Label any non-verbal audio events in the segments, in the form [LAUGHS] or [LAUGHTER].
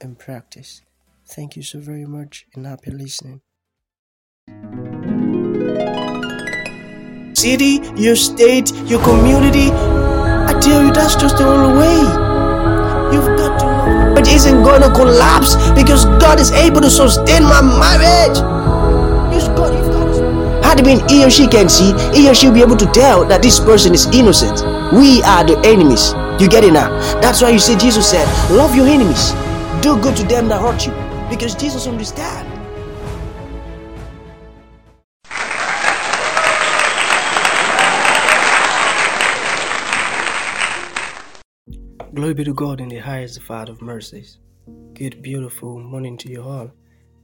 and practice. Thank you so very much and happy listening. City, your state, your community. I tell you, that's just the only way. You've got to know. It isn't going to collapse because God is able to sustain my marriage. You've got, Had it been he or she can see, he or she will be able to tell that this person is innocent. We are the enemies. You get it now? That's why you see Jesus said, Love your enemies. Do good to them that hurt you. Because Jesus understands. Glory be to God in the highest, Father of mercies. Good, beautiful morning to you all.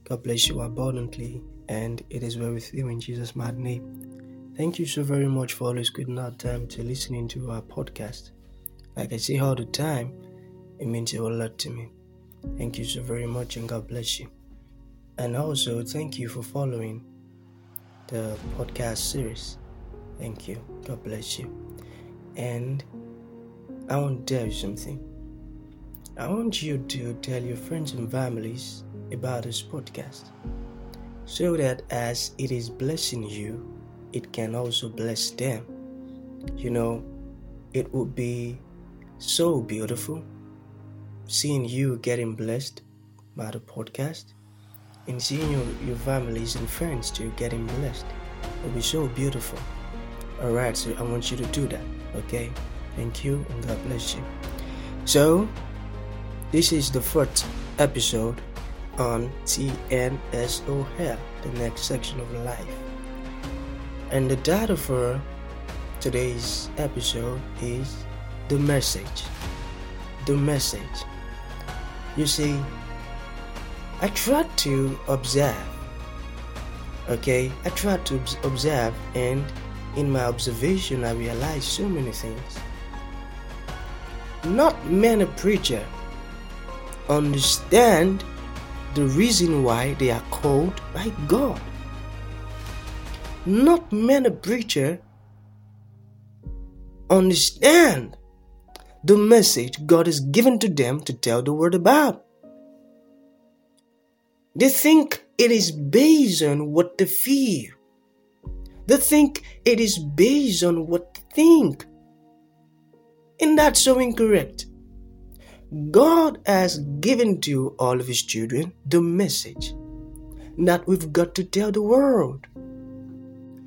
God bless you abundantly, and it is well with you in Jesus' mighty name. Thank you so very much for always giving out time to listening to our podcast. Like I say all the time, it means a lot to me. Thank you so very much, and God bless you. And also, thank you for following the podcast series. Thank you. God bless you. And I want to tell you something. I want you to tell your friends and families about this podcast so that as it is blessing you, it can also bless them. You know, it would be so beautiful seeing you getting blessed by the podcast and seeing your, your families and friends too getting blessed. Would be so beautiful. Alright, so I want you to do that, okay? Thank you and God bless you. So, this is the first episode on TNSO TNSOL, the next section of life. And the title for today's episode is The Message. The Message. You see, I tried to observe, okay? I tried to observe, and in my observation, I realized so many things. Not many preachers understand the reason why they are called by God. Not many preachers understand the message God has given to them to tell the world about. They think it is based on what they feel. They think it is based on what they think. And that's so incorrect. God has given to all of His children the message that we've got to tell the world.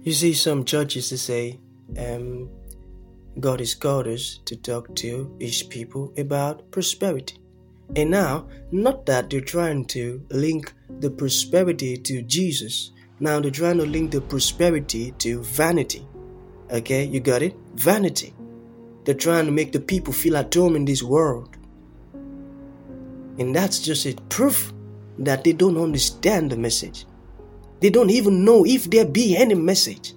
You see, some churches they say, um, God has called us to talk to His people about prosperity. And now, not that they're trying to link the prosperity to Jesus, now they're trying to link the prosperity to vanity. Okay, you got it? Vanity. They're trying to make the people feel at home in this world. And that's just a proof that they don't understand the message. They don't even know if there be any message.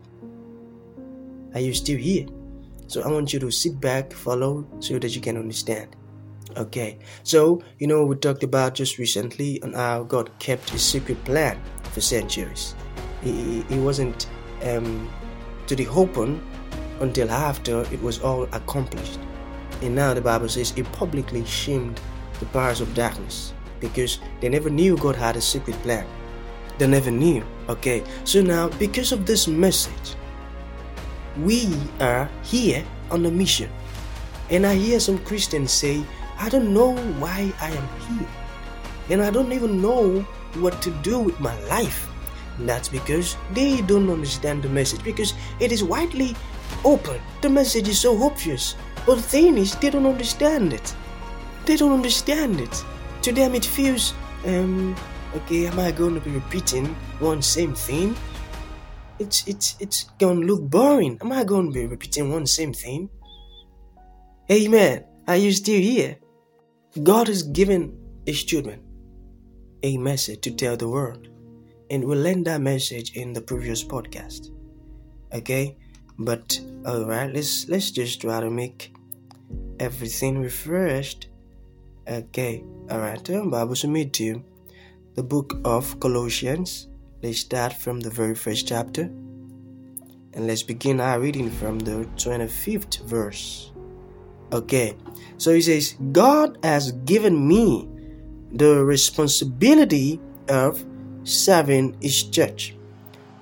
Are you still here? So I want you to sit back, follow, so that you can understand. Okay, so you know we talked about just recently on how God kept His secret plan for centuries. He, he, wasn't um, to the open until after it was all accomplished. And now the Bible says He publicly shamed the powers of darkness because they never knew God had a secret plan. They never knew. Okay, so now because of this message, we are here on a mission. And I hear some Christians say, I don't know why I am here. And I don't even know what to do with my life. And that's because they don't understand the message. Because it is widely open. The message is so obvious. But the thing is, they don't understand it. They don't understand it. To them, it feels, um, okay, am I going to be repeating one same thing? It's it's it's gonna look boring. Am I to be repeating one same thing? Amen. Are you still here? God has given His children a message to tell the world. And we learned that message in the previous podcast. Okay? But alright, let's let's just try to make everything refreshed. Okay, alright, turn Bible submit to you. The book of Colossians. Let's start from the very first chapter. And let's begin our reading from the 25th verse. Okay, so he says, God has given me the responsibility of serving his church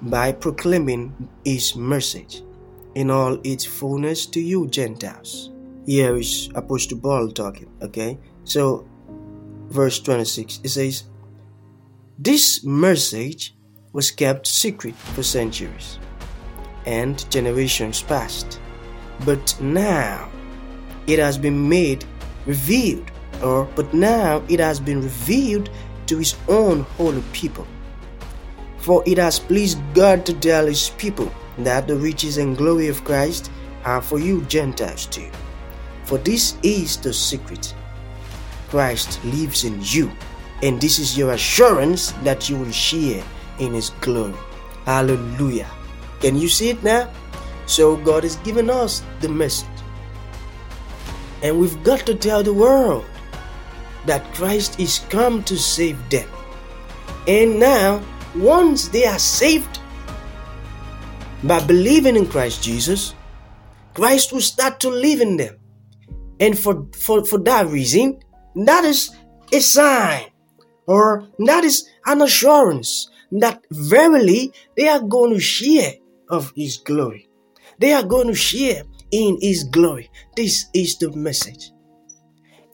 by proclaiming his message in all its fullness to you Gentiles. Here is Apostle Paul talking, okay? So, verse 26, it says, This message was kept secret for centuries and generations past, but now it has been made revealed, or but now it has been revealed to his own holy people. For it has pleased God to tell his people that the riches and glory of Christ are for you Gentiles too. For this is the secret Christ lives in you, and this is your assurance that you will share in his glory. Hallelujah. Can you see it now? So God has given us the message. And we've got to tell the world that Christ is come to save them. And now, once they are saved, by believing in Christ Jesus, Christ will start to live in them. And for, for, for that reason, that is a sign or that is an assurance that verily they are going to share of His glory. They are going to share in His glory. This is the message.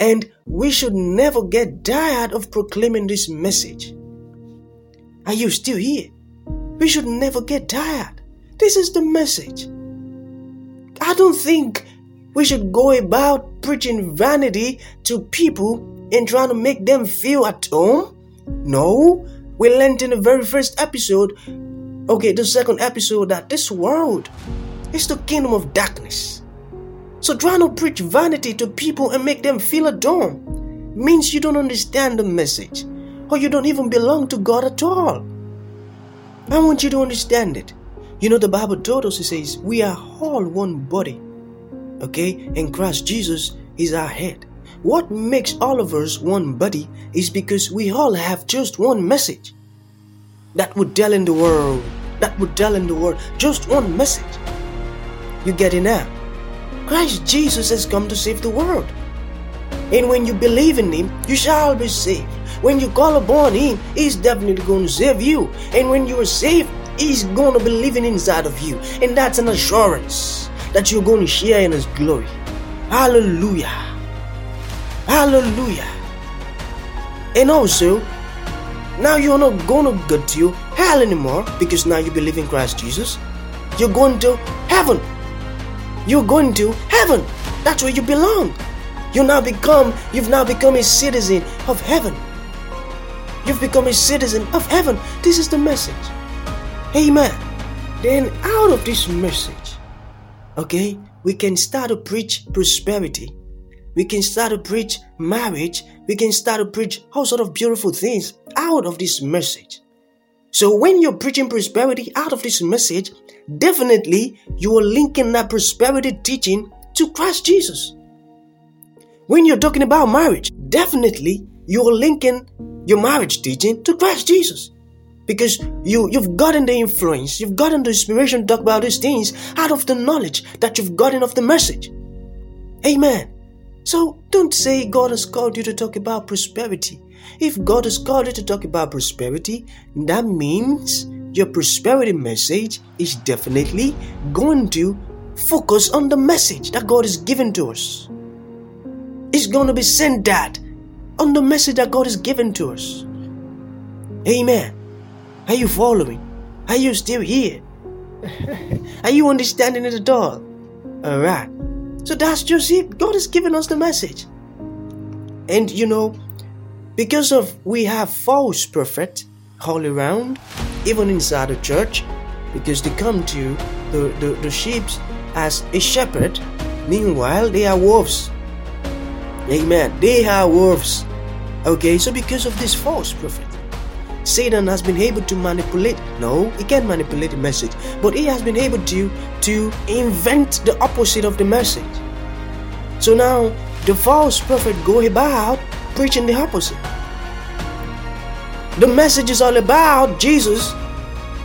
And we should never get tired of proclaiming this message. Are you still here? We should never get tired. This is the message. I don't think we should go about preaching vanity to people and trying to make them feel at home. No, we learned in the very first episode, okay, the second episode, that this world is the kingdom of darkness. So trying to preach vanity to people and make them feel home means you don't understand the message or you don't even belong to God at all. I want you to understand it. You know, the Bible told us, it says, we are all one body. Okay? And Christ Jesus is our head. What makes all of us one body is because we all have just one message that would tell in the world, that would tell in the world just one message. You get it now? Christ Jesus has come to save the world. And when you believe in Him, you shall be saved. When you call upon Him, He's definitely going to save you. And when you are saved, He's going to be living inside of you. And that's an assurance that you're going to share in His glory. Hallelujah. Hallelujah. And also, now you're not going to go to hell anymore because now you believe in Christ Jesus. You're going to heaven. You're going to heaven. That's where you belong. You now become, you've now become a citizen of heaven. You've become a citizen of heaven. This is the message. Amen. Then, out of this message, okay, we can start to preach prosperity. We can start to preach marriage. We can start to preach all sort of beautiful things out of this message. So when you're preaching prosperity out of this message, definitely you are linking that prosperity teaching to Christ Jesus. When you're talking about marriage, definitely you are linking your marriage teaching to Christ Jesus because you you've gotten the influence you've gotten the inspiration to talk about these things out of the knowledge that you've gotten of the message amen so don't say god has called you to talk about prosperity if god has called you to talk about prosperity that means your prosperity message is definitely going to focus on the message that god is giving to us it's going to be centered on the message that god is giving to us amen are you following? Are you still here? [LAUGHS] Are you understanding it at all? Alright. So that's just it. God has given us the message. And you know, because of we have false prophets all around, even inside the church, because they come to the, the, the sheep as a shepherd, meanwhile they are wolves. Amen. They are wolves. Okay, so because of this false prophet, Satan has been able to manipulate. No, he can't manipulate the message, but he has been able to to invent the opposite of the message. So now the false prophet go about preaching the opposite. The message is all about Jesus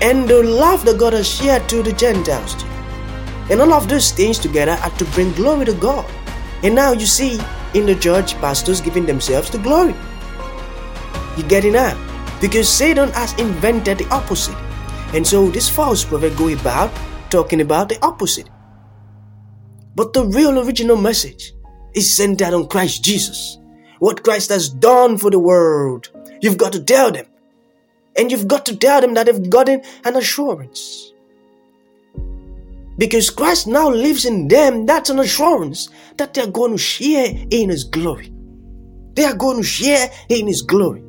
and the love that God has shared to the Gentiles. And all of those things together are to bring glory to God. And now you see in the church, pastors giving themselves the glory. You get it now? Because Satan has invented the opposite. And so this false prophet go about talking about the opposite. But the real original message is centered on Christ Jesus. What Christ has done for the world You've got to tell them. And you've got to tell them that they've gotten an assurance. Because Christ now lives in them, that's an assurance that they're going to share in His glory. They are going to share in His glory.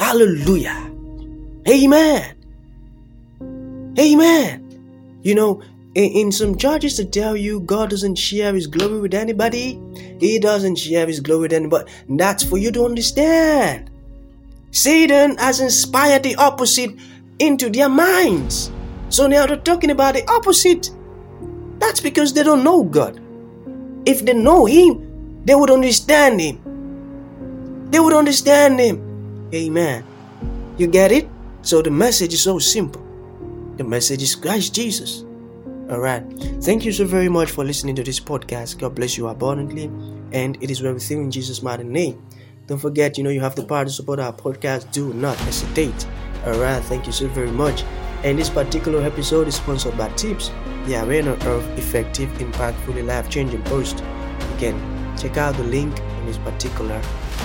Hallelujah. Amen. Amen. You know, in, some churches to tell you God doesn't share his glory with anybody. He doesn't share his glory with anybody. That's for you to understand. Satan has inspired the opposite into their minds. So now they're talking about the opposite. That's because they don't know God. If they know Him, they would understand Him. They would understand Him. Amen. You get it? So the message is so simple. The message is Christ Jesus. All right. Thank you so very much for listening to this podcast. God bless you abundantly. And it is well with you in Jesus' mighty name. Don't forget, you know, you have the power to support our podcast. Do not hesitate. All right. Thank you so very much. And this particular episode is sponsored by Theeps, the arena of effective, impactful, life changing post. Can check out the link in this particular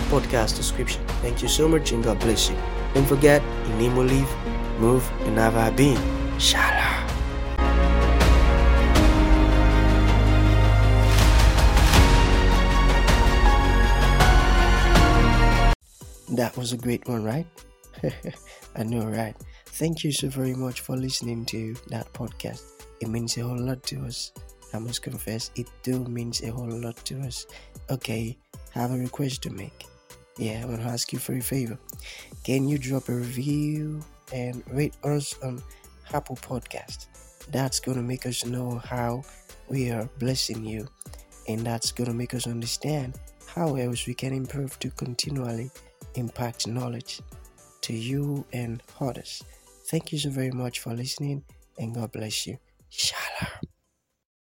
podcast description. Thank you so much and God bless you. Don't forget, in name will live, move, and have our being. Shalom. That was a great one, right? [LAUGHS] I know, right? Thank you so very much for listening to that podcast. It means a whole lot to us. I must confess, it do means a whole lot to us. Okay, I have a request to make. Yeah, I want to ask you for a favor. Can you drop a review and rate us on Apple Podcast? That's going to make us know how we are blessing you, and that's going to make us understand how else we can improve to continually impact knowledge to you and others. Thank you so very much for listening, and God bless you. Shalom.